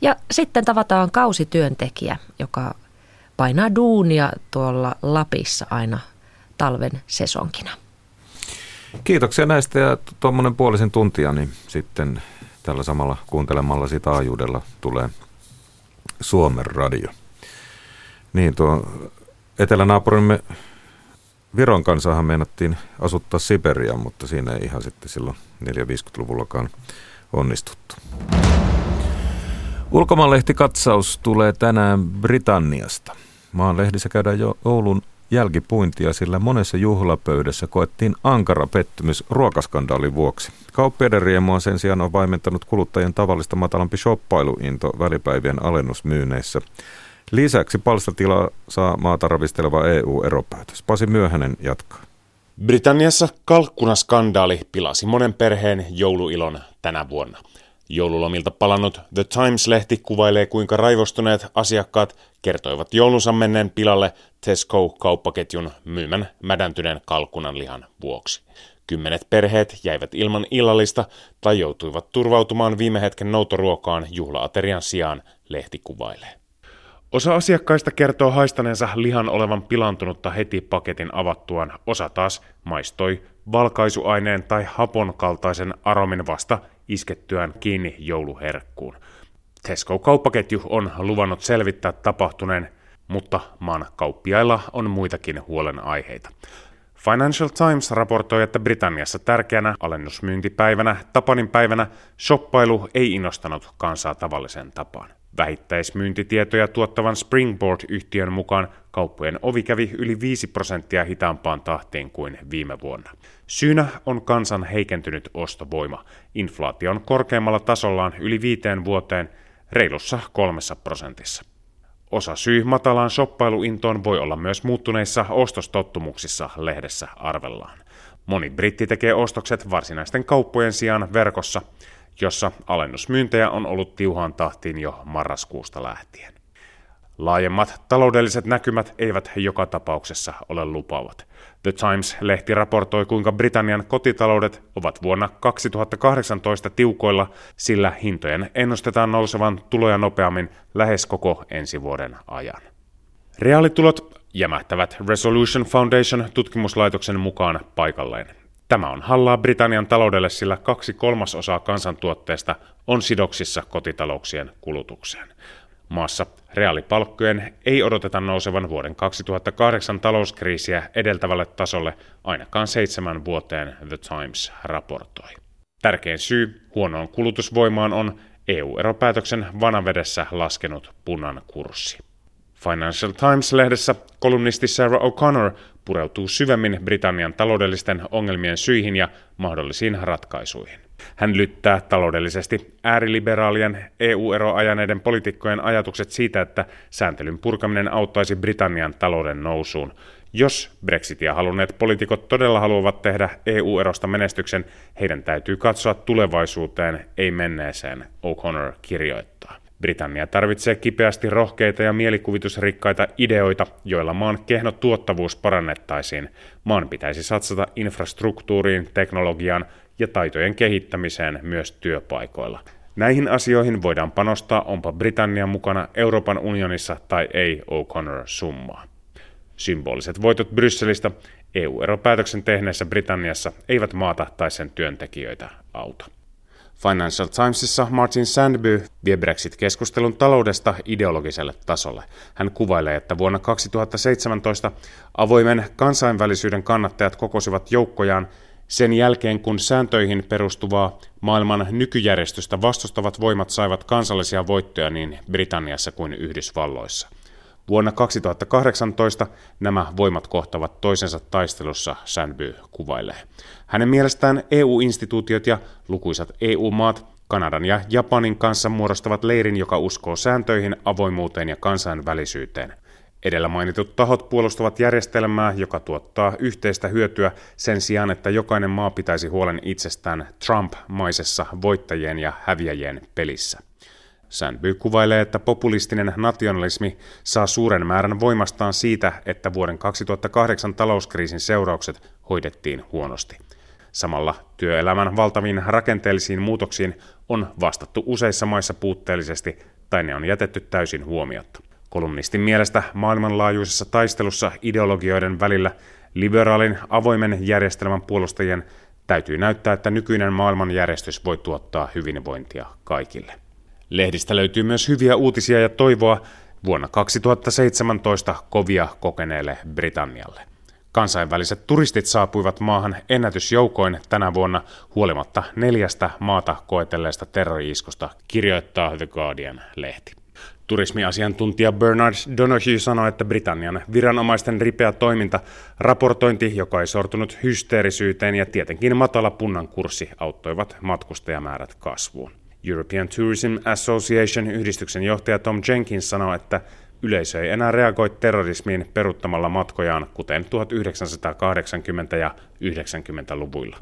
Ja sitten tavataan kausityöntekijä, joka painaa duunia tuolla Lapissa aina talven sesonkina. Kiitoksia näistä ja tuommoinen puolisen tuntia, niin sitten tällä samalla kuuntelemalla sitä taajuudella tulee Suomen radio. Niin tuo etelänaapurimme Viron kansahan meinattiin asuttaa Siberiaan, mutta siinä ei ihan sitten silloin 450-luvullakaan onnistuttu. Ulkomaanlehtikatsaus tulee tänään Britanniasta. Maanlehdissä käydään jo Oulun jälkipuintia, sillä monessa juhlapöydässä koettiin ankara pettymys ruokaskandaalin vuoksi. Kauppiaiden riemua sen sijaan on vaimentanut kuluttajien tavallista matalampi shoppailuinto välipäivien alennusmyyneissä. Lisäksi palstatilaa saa maata ravisteleva EU-eropäätös. Pasi Myöhänen jatkaa. Britanniassa kalkkunaskandaali pilasi monen perheen jouluilon tänä vuonna. Joululomilta palannut The Times-lehti kuvailee, kuinka raivostuneet asiakkaat kertoivat joulunsa menneen pilalle Tesco-kauppaketjun myymän mädäntyneen kalkunan lihan vuoksi. Kymmenet perheet jäivät ilman illallista tai joutuivat turvautumaan viime hetken noutoruokaan juhlaaterian sijaan, lehti kuvailee. Osa asiakkaista kertoo haistaneensa lihan olevan pilantunutta heti paketin avattuaan, osa taas maistoi valkaisuaineen tai hapon kaltaisen aromin vasta iskettyään kiinni jouluherkkuun. Tesco-kauppaketju on luvannut selvittää tapahtuneen, mutta maan kauppiailla on muitakin huolenaiheita. Financial Times raportoi, että Britanniassa tärkeänä alennusmyyntipäivänä, Tapanin päivänä, shoppailu ei innostanut kansaa tavalliseen tapaan. Vähittäismyyntitietoja tuottavan Springboard-yhtiön mukaan kauppojen ovi kävi yli 5 prosenttia hitaampaan tahtiin kuin viime vuonna. Syynä on kansan heikentynyt ostovoima. Inflaatio on korkeammalla tasollaan yli viiteen vuoteen reilussa kolmessa prosentissa. Osa syy matalaan shoppailuintoon voi olla myös muuttuneissa ostostottumuksissa lehdessä arvellaan. Moni britti tekee ostokset varsinaisten kauppojen sijaan verkossa – jossa alennusmyyntejä on ollut tiuhaan tahtiin jo marraskuusta lähtien. Laajemmat taloudelliset näkymät eivät joka tapauksessa ole lupaavat. The Times-lehti raportoi, kuinka Britannian kotitaloudet ovat vuonna 2018 tiukoilla, sillä hintojen ennustetaan nousevan tuloja nopeammin lähes koko ensi vuoden ajan. Reaalitulot jämähtävät Resolution Foundation tutkimuslaitoksen mukaan paikalleen. Tämä on hallaa Britannian taloudelle, sillä kaksi kolmasosaa kansantuotteesta on sidoksissa kotitalouksien kulutukseen. Maassa reaalipalkkojen ei odoteta nousevan vuoden 2008 talouskriisiä edeltävälle tasolle ainakaan seitsemän vuoteen The Times raportoi. Tärkein syy huonoon kulutusvoimaan on EU-eropäätöksen vanavedessä laskenut punan kurssi. Financial Times-lehdessä kolumnisti Sarah O'Connor pureutuu syvemmin Britannian taloudellisten ongelmien syihin ja mahdollisiin ratkaisuihin. Hän lyttää taloudellisesti ääriliberaalien EU-eroajaneiden poliitikkojen ajatukset siitä, että sääntelyn purkaminen auttaisi Britannian talouden nousuun. Jos Brexitia halunneet poliitikot todella haluavat tehdä EU-erosta menestyksen, heidän täytyy katsoa tulevaisuuteen, ei menneeseen, O'Connor kirjoittaa. Britannia tarvitsee kipeästi rohkeita ja mielikuvitusrikkaita ideoita, joilla maan kehno tuottavuus parannettaisiin. Maan pitäisi satsata infrastruktuuriin, teknologiaan ja taitojen kehittämiseen myös työpaikoilla. Näihin asioihin voidaan panostaa, onpa Britannia mukana Euroopan unionissa tai ei O'Connor summaa. Symboliset voitot Brysselistä EU-eropäätöksen tehneessä Britanniassa eivät maata tai sen työntekijöitä auta. Financial Timesissa Martin Sandby vie Brexit-keskustelun taloudesta ideologiselle tasolle. Hän kuvailee, että vuonna 2017 avoimen kansainvälisyyden kannattajat kokosivat joukkojaan sen jälkeen, kun sääntöihin perustuvaa maailman nykyjärjestystä vastustavat voimat saivat kansallisia voittoja niin Britanniassa kuin Yhdysvalloissa. Vuonna 2018 nämä voimat kohtavat toisensa taistelussa, Sandby kuvailee. Hänen mielestään EU-instituutiot ja lukuisat EU-maat Kanadan ja Japanin kanssa muodostavat leirin, joka uskoo sääntöihin, avoimuuteen ja kansainvälisyyteen. Edellä mainitut tahot puolustavat järjestelmää, joka tuottaa yhteistä hyötyä sen sijaan, että jokainen maa pitäisi huolen itsestään Trump-maisessa voittajien ja häviäjien pelissä. Sandby kuvailee, että populistinen nationalismi saa suuren määrän voimastaan siitä, että vuoden 2008 talouskriisin seuraukset hoidettiin huonosti. Samalla työelämän valtaviin rakenteellisiin muutoksiin on vastattu useissa maissa puutteellisesti tai ne on jätetty täysin huomiotta. Kolumnistin mielestä maailmanlaajuisessa taistelussa ideologioiden välillä liberaalin avoimen järjestelmän puolustajien täytyy näyttää, että nykyinen maailmanjärjestys voi tuottaa hyvinvointia kaikille. Lehdistä löytyy myös hyviä uutisia ja toivoa vuonna 2017 kovia kokeneelle Britannialle. Kansainväliset turistit saapuivat maahan ennätysjoukoin tänä vuonna huolimatta neljästä maata koetelleesta terrori-iskusta, kirjoittaa The Guardian-lehti. Turismiasiantuntija Bernard Donoghue sanoi, että Britannian viranomaisten ripeä toiminta, raportointi, joka ei sortunut hysteerisyyteen ja tietenkin matala punnan kurssi auttoivat matkustajamäärät kasvuun. European Tourism Association yhdistyksen johtaja Tom Jenkins sanoi, että yleisö ei enää reagoi terrorismiin peruttamalla matkojaan, kuten 1980- ja 90-luvuilla.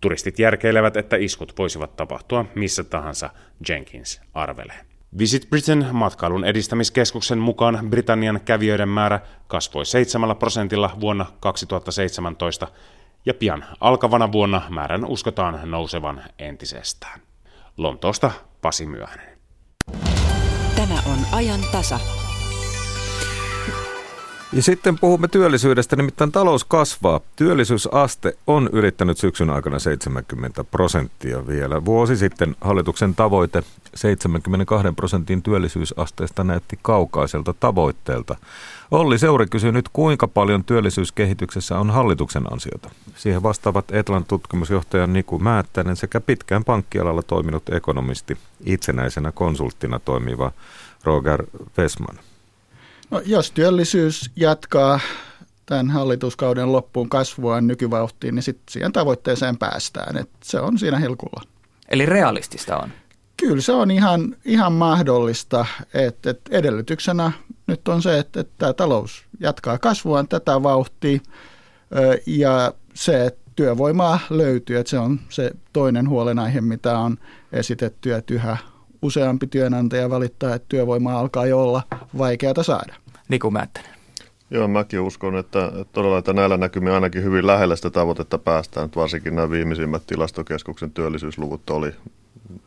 Turistit järkeilevät, että iskut voisivat tapahtua missä tahansa, Jenkins arvelee. Visit Britain matkailun edistämiskeskuksen mukaan Britannian kävijöiden määrä kasvoi 7 prosentilla vuonna 2017 ja pian alkavana vuonna määrän uskotaan nousevan entisestään. Lontoosta Pasi Myöhänen. Tämä on ajan tasa. Ja sitten puhumme työllisyydestä, nimittäin talous kasvaa. Työllisyysaste on ylittänyt syksyn aikana 70 prosenttia vielä. Vuosi sitten hallituksen tavoite 72 prosentin työllisyysasteesta näytti kaukaiselta tavoitteelta. Olli Seuri kysyy nyt, kuinka paljon työllisyyskehityksessä on hallituksen ansiota. Siihen vastaavat Etlan tutkimusjohtaja Niku Määttänen sekä pitkään pankkialalla toiminut ekonomisti, itsenäisenä konsulttina toimiva Roger Vesman. No, jos työllisyys jatkaa tämän hallituskauden loppuun kasvua nykyvauhtiin, niin sitten siihen tavoitteeseen päästään. Et se on siinä hilkulla. Eli realistista on? Kyllä se on ihan, ihan mahdollista, että, että edellytyksenä nyt on se, että, että tämä talous jatkaa kasvuaan tätä vauhtia ja se, että työvoimaa löytyy, että se on se toinen huolenaihe, mitä on esitetty, että yhä useampi työnantaja valittaa, että työvoimaa alkaa jo olla vaikeata saada. Niku Määttänen. Joo, mäkin uskon, että todella että näillä näkymin ainakin hyvin lähellä sitä tavoitetta päästään. Että varsinkin nämä viimeisimmät tilastokeskuksen työllisyysluvut oli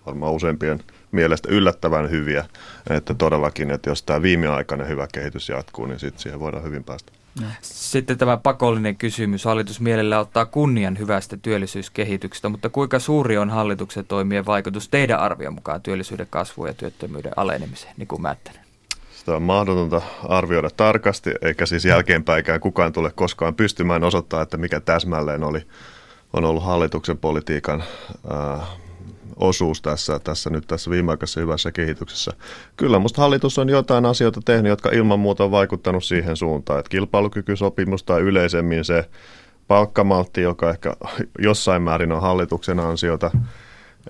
varmaan useimpien mielestä yllättävän hyviä. Että todellakin, että jos tämä viimeaikainen hyvä kehitys jatkuu, niin sitten siihen voidaan hyvin päästä. Sitten tämä pakollinen kysymys. Hallitus mielellä ottaa kunnian hyvästä työllisyyskehityksestä, mutta kuinka suuri on hallituksen toimien vaikutus teidän arvion mukaan työllisyyden kasvuun ja työttömyyden alenemiseen, niin kuin Määttänen? Sitä on mahdotonta arvioida tarkasti, eikä siis jälkeenpäinkään kukaan tule koskaan pystymään osoittaa, että mikä täsmälleen oli, on ollut hallituksen politiikan äh, osuus tässä, tässä nyt tässä viimeaikaisessa hyvässä kehityksessä. Kyllä musta hallitus on jotain asioita tehnyt, jotka ilman muuta on vaikuttanut siihen suuntaan, että kilpailukykysopimus tai yleisemmin se palkkamaltti, joka ehkä jossain määrin on hallituksen ansiota,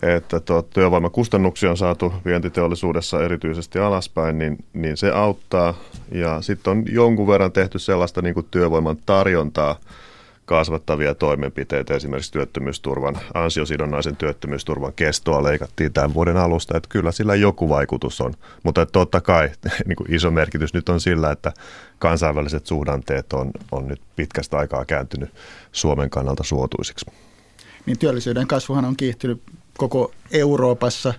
että tuo työvoimakustannuksia on saatu vientiteollisuudessa erityisesti alaspäin, niin, niin se auttaa. Ja sitten on jonkun verran tehty sellaista niin kuin työvoiman tarjontaa, kasvattavia toimenpiteitä, esimerkiksi työttömyysturvan, ansiosidonnaisen työttömyysturvan kestoa leikattiin tämän vuoden alusta, että kyllä sillä joku vaikutus on, mutta totta kai niin kuin iso merkitys nyt on sillä, että kansainväliset suhdanteet on, on nyt pitkästä aikaa kääntynyt Suomen kannalta suotuisiksi. Niin työllisyyden kasvuhan on kiihtynyt koko Euroopassa,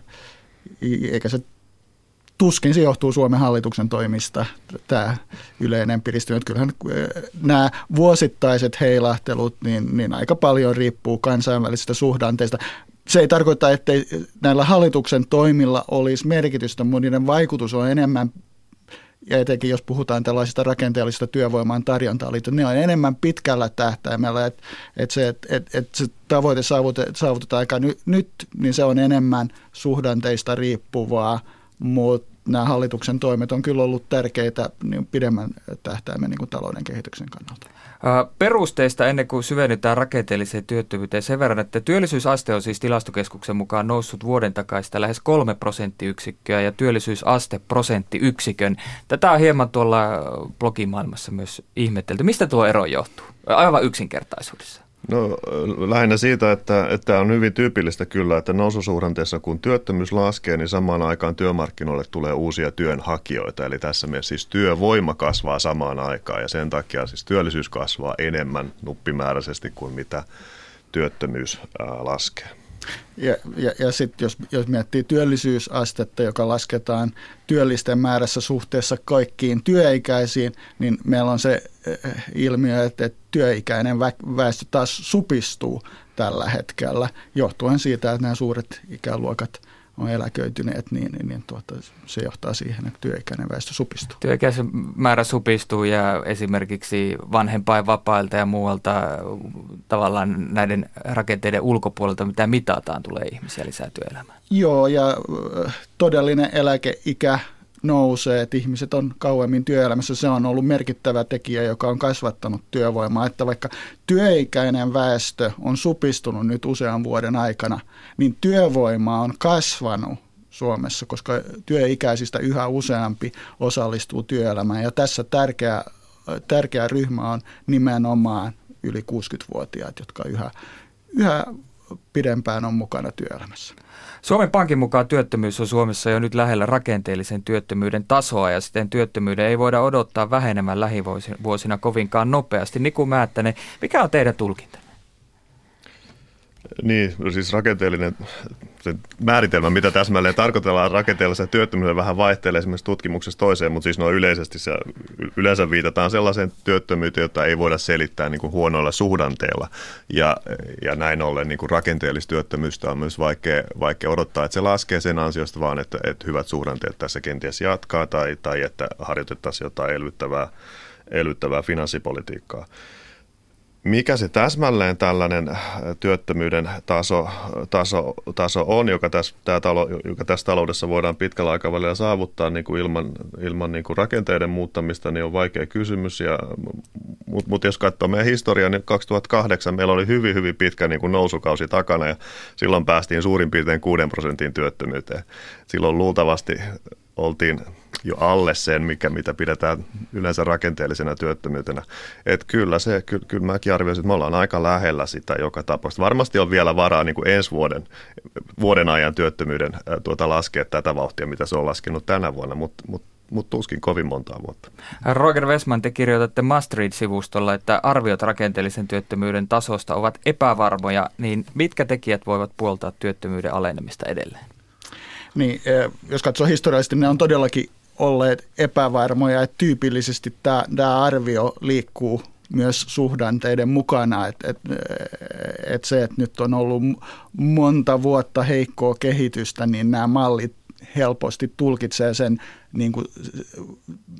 eikä se tuskin se johtuu Suomen hallituksen toimista, tämä yleinen piristynyt. Kyllähän äh, nämä vuosittaiset heilahtelut, niin, niin aika paljon riippuu kansainvälisistä suhdanteista. se ei tarkoita, että näillä hallituksen toimilla olisi merkitystä, mutta niiden vaikutus on enemmän ja etenkin jos puhutaan tällaisista rakenteellisista työvoiman tarjontaa niin ne on enemmän pitkällä tähtäimellä, että et se, et, et, et se tavoite saavutetaan aika ny, nyt, niin se on enemmän suhdanteista riippuvaa, mutta nämä hallituksen toimet on kyllä ollut tärkeitä niin pidemmän tähtäimen niin kuin talouden kehityksen kannalta. Perusteista ennen kuin syvennytään rakenteelliseen työttömyyteen sen verran, että työllisyysaste on siis tilastokeskuksen mukaan noussut vuoden takaista lähes kolme prosenttiyksikköä ja työllisyysaste prosenttiyksikön. Tätä on hieman tuolla blogimaailmassa myös ihmetelty. Mistä tuo ero johtuu? Aivan yksinkertaisuudessa. No lähinnä siitä, että, että on hyvin tyypillistä kyllä, että noususuhdanteessa kun työttömyys laskee, niin samaan aikaan työmarkkinoille tulee uusia työnhakijoita. Eli tässä mielessä siis työvoima kasvaa samaan aikaan ja sen takia siis työllisyys kasvaa enemmän nuppimääräisesti kuin mitä työttömyys ää, laskee. Ja, ja, ja sitten jos, jos miettii työllisyysastetta, joka lasketaan työllisten määrässä suhteessa kaikkiin työikäisiin, niin meillä on se ilmiö, että, että työikäinen väestö taas supistuu tällä hetkellä, johtuen siitä, että nämä suuret ikäluokat – on eläköityneet, niin, niin, niin tuota, se johtaa siihen, että työikäinen väestö supistuu. Työikäisen määrä supistuu ja esimerkiksi vanhempainvapailta ja muualta tavallaan näiden rakenteiden ulkopuolelta, mitä mitataan, tulee ihmisiä lisää työelämään. Joo, ja todellinen eläkeikä nousee, että ihmiset on kauemmin työelämässä. Se on ollut merkittävä tekijä, joka on kasvattanut työvoimaa. Että vaikka työikäinen väestö on supistunut nyt usean vuoden aikana, niin työvoima on kasvanut Suomessa, koska työikäisistä yhä useampi osallistuu työelämään. Ja tässä tärkeä, tärkeä ryhmä on nimenomaan yli 60-vuotiaat, jotka yhä, yhä pidempään on mukana työelämässä. Suomen Pankin mukaan työttömyys on Suomessa jo nyt lähellä rakenteellisen työttömyyden tasoa ja siten työttömyyden ei voida odottaa vähenemään lähivuosina kovinkaan nopeasti. Niku Määttänen, mikä on teidän tulkinta? Niin, no siis rakenteellinen se määritelmä, mitä täsmälleen tarkoitellaan rakenteellisella työttömyydellä vähän vaihtelee esimerkiksi tutkimuksesta toiseen, mutta siis noin yleisesti se, yleensä viitataan sellaiseen työttömyyteen, jota ei voida selittää niin kuin huonoilla suhdanteilla. Ja, ja näin ollen niin rakenteellista työttömyystä on myös vaikea, vaikea odottaa, että se laskee sen ansiosta vaan, että, että hyvät suhdanteet tässä kenties jatkaa tai, tai että harjoitettaisiin jotain elvyttävää, elvyttävää finanssipolitiikkaa. Mikä se täsmälleen tällainen äh, työttömyyden taso, taso, taso on, joka tässä, tämä talo, joka tässä taloudessa voidaan pitkällä aikavälillä saavuttaa niin kuin ilman, ilman niin kuin rakenteiden muuttamista, niin on vaikea kysymys. Mutta mut jos katsoo meidän historiaa, niin 2008 meillä oli hyvin, hyvin pitkä niin kuin nousukausi takana ja silloin päästiin suurin piirtein 6 prosentin työttömyyteen. Silloin luultavasti oltiin jo alle sen, mikä, mitä pidetään yleensä rakenteellisena työttömyytenä. Et kyllä, se, kyllä, kyllä mäkin arvioisin, että me ollaan aika lähellä sitä joka tapauksessa. Varmasti on vielä varaa niin kuin ensi vuoden, vuoden ajan työttömyyden tuota laskea tätä vauhtia, mitä se on laskenut tänä vuonna, mutta mut, mutta tuskin kovin montaa vuotta. Roger Westman, te kirjoitatte Mastread-sivustolla, että arviot rakenteellisen työttömyyden tasosta ovat epävarmoja, niin mitkä tekijät voivat puoltaa työttömyyden alenemista edelleen? Niin, jos katsoo historiallisesti, ne on todellakin olleet epävarmoja, että tyypillisesti tämä, tämä arvio liikkuu myös suhdanteiden mukana, että et, et se, että nyt on ollut monta vuotta heikkoa kehitystä, niin nämä mallit helposti tulkitsee sen niin kuin,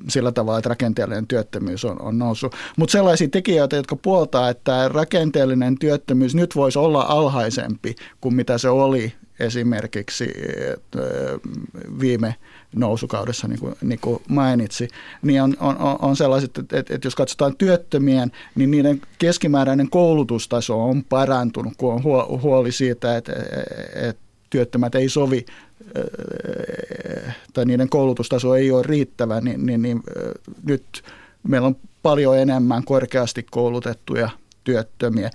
sillä tavalla, että rakenteellinen työttömyys on, on noussut. Mutta sellaisia tekijöitä, jotka puoltaa, että rakenteellinen työttömyys nyt voisi olla alhaisempi kuin mitä se oli esimerkiksi viime nousukaudessa, niin kuin, niin kuin mainitsi, niin on, on, on sellaiset, että, että, että jos katsotaan työttömien, niin niiden keskimääräinen koulutustaso on parantunut, kun on huoli siitä, että, että työttömät ei sovi tai niiden koulutustaso ei ole riittävä, niin, niin, niin nyt meillä on paljon enemmän korkeasti koulutettuja työttömiä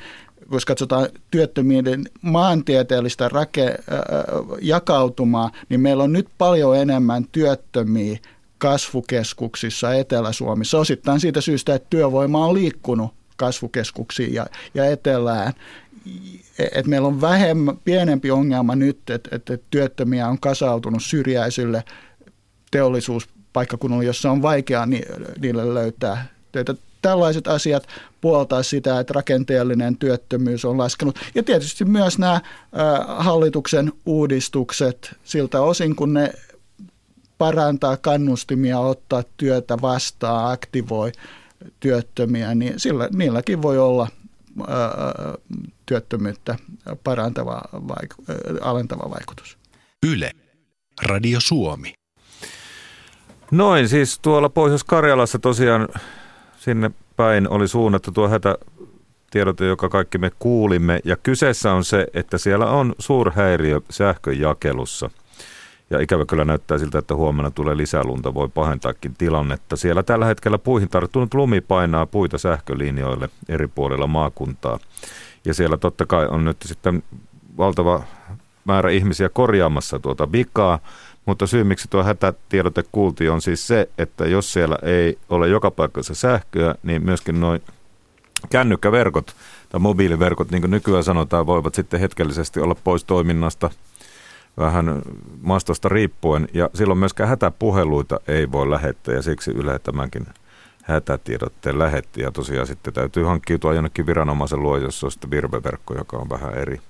jos katsotaan työttömyyden maantieteellistä rake, jakautumaa, niin meillä on nyt paljon enemmän työttömiä kasvukeskuksissa Etelä-Suomessa. Osittain siitä syystä, että työvoima on liikkunut kasvukeskuksiin ja, ja etelään. Et meillä on vähemmän, pienempi ongelma nyt, että et, et työttömiä on kasautunut syrjäisille teollisuuspaikkakunnille, jossa on vaikea niille löytää töitä tällaiset asiat puoltaa sitä, että rakenteellinen työttömyys on laskenut. Ja tietysti myös nämä hallituksen uudistukset siltä osin, kun ne parantaa kannustimia ottaa työtä vastaan, aktivoi työttömiä, niin sillä, niilläkin voi olla ää, työttömyyttä parantava, vaiku, ää, alentava vaikutus. Yle, Radio Suomi. Noin, siis tuolla Pohjois-Karjalassa tosiaan sinne päin oli suunnattu tuo hätätiedote, joka kaikki me kuulimme. Ja kyseessä on se, että siellä on suurhäiriö sähköjakelussa. Ja ikävä kyllä näyttää siltä, että huomenna tulee lisälunta, voi pahentaakin tilannetta. Siellä tällä hetkellä puihin tarttunut lumi painaa puita sähkölinjoille eri puolilla maakuntaa. Ja siellä totta kai on nyt sitten valtava määrä ihmisiä korjaamassa tuota vikaa. Mutta syy, miksi tuo hätätiedote kuultiin, on siis se, että jos siellä ei ole joka paikassa sähköä, niin myöskin noin kännykkäverkot tai mobiiliverkot, niin kuin nykyään sanotaan, voivat sitten hetkellisesti olla pois toiminnasta vähän maastosta riippuen. Ja silloin myöskään hätäpuheluita ei voi lähettää ja siksi Yle tämänkin hätätiedotteen lähetti. Ja tosiaan sitten täytyy hankkiutua jonnekin viranomaisen luo, jos on sitten virveverkko, joka on vähän eri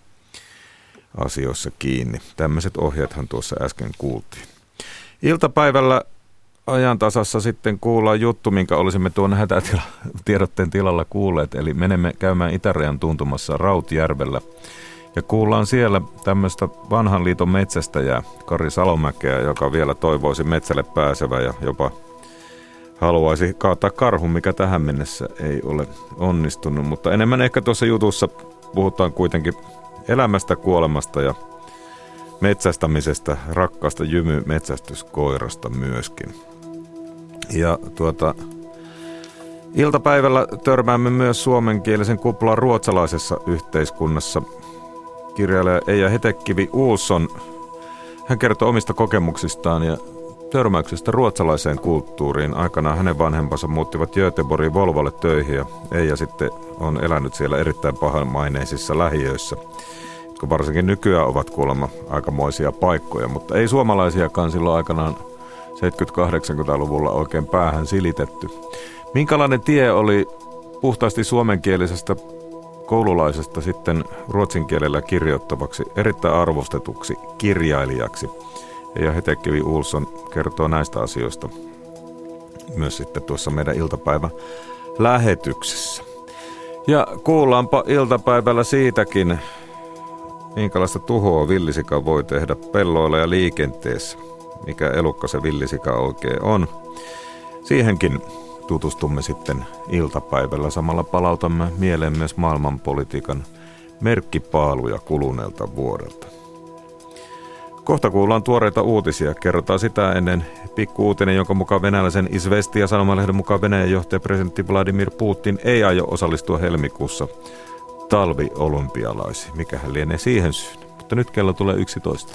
asioissa kiinni. Tämmöiset ohjeethan tuossa äsken kuultiin. Iltapäivällä ajantasassa sitten kuullaan juttu, minkä olisimme tuon hätätiedotteen tilalla kuulleet. Eli menemme käymään Itärajan tuntumassa Rautjärvellä. Ja kuullaan siellä tämmöistä vanhan liiton metsästäjää, Kari Salomäkeä, joka vielä toivoisi metsälle pääsevä ja jopa haluaisi kaataa karhun, mikä tähän mennessä ei ole onnistunut. Mutta enemmän ehkä tuossa jutussa puhutaan kuitenkin elämästä, kuolemasta ja metsästämisestä, rakkaasta jymy-metsästyskoirasta myöskin. Ja tuota, iltapäivällä törmäämme myös suomenkielisen kuplan ruotsalaisessa yhteiskunnassa. Kirjailija Eija Hetekivi Uusson, hän kertoo omista kokemuksistaan ja törmäyksestä ruotsalaiseen kulttuuriin. Aikanaan hänen vanhempansa muuttivat Göteborgin Volvolle töihin ja Eija sitten on elänyt siellä erittäin pahanmaineisissa lähiöissä, jotka varsinkin nykyään ovat kuulemma aikamoisia paikkoja, mutta ei suomalaisiakaan silloin aikanaan 70-80-luvulla oikein päähän silitetty. Minkälainen tie oli puhtaasti suomenkielisestä koululaisesta sitten ruotsin kielellä kirjoittavaksi, erittäin arvostetuksi kirjailijaksi – ja Hetekivi Ulsson kertoo näistä asioista myös sitten tuossa meidän iltapäivä lähetyksessä. Ja kuullaanpa iltapäivällä siitäkin, minkälaista tuhoa villisika voi tehdä pelloilla ja liikenteessä. Mikä elukka se villisika oikein on. Siihenkin tutustumme sitten iltapäivällä. Samalla palautamme mieleen myös maailmanpolitiikan merkkipaaluja kuluneelta vuodelta. Kohta kuullaan tuoreita uutisia. Kerrotaan sitä ennen pikku uutinen, jonka mukaan venäläisen Isvesti ja sanomalehden mukaan Venäjän johtaja presidentti Vladimir Putin ei aio osallistua helmikuussa talviolympialaisiin. Mikähän lienee siihen syyn. Mutta nyt kello tulee 11.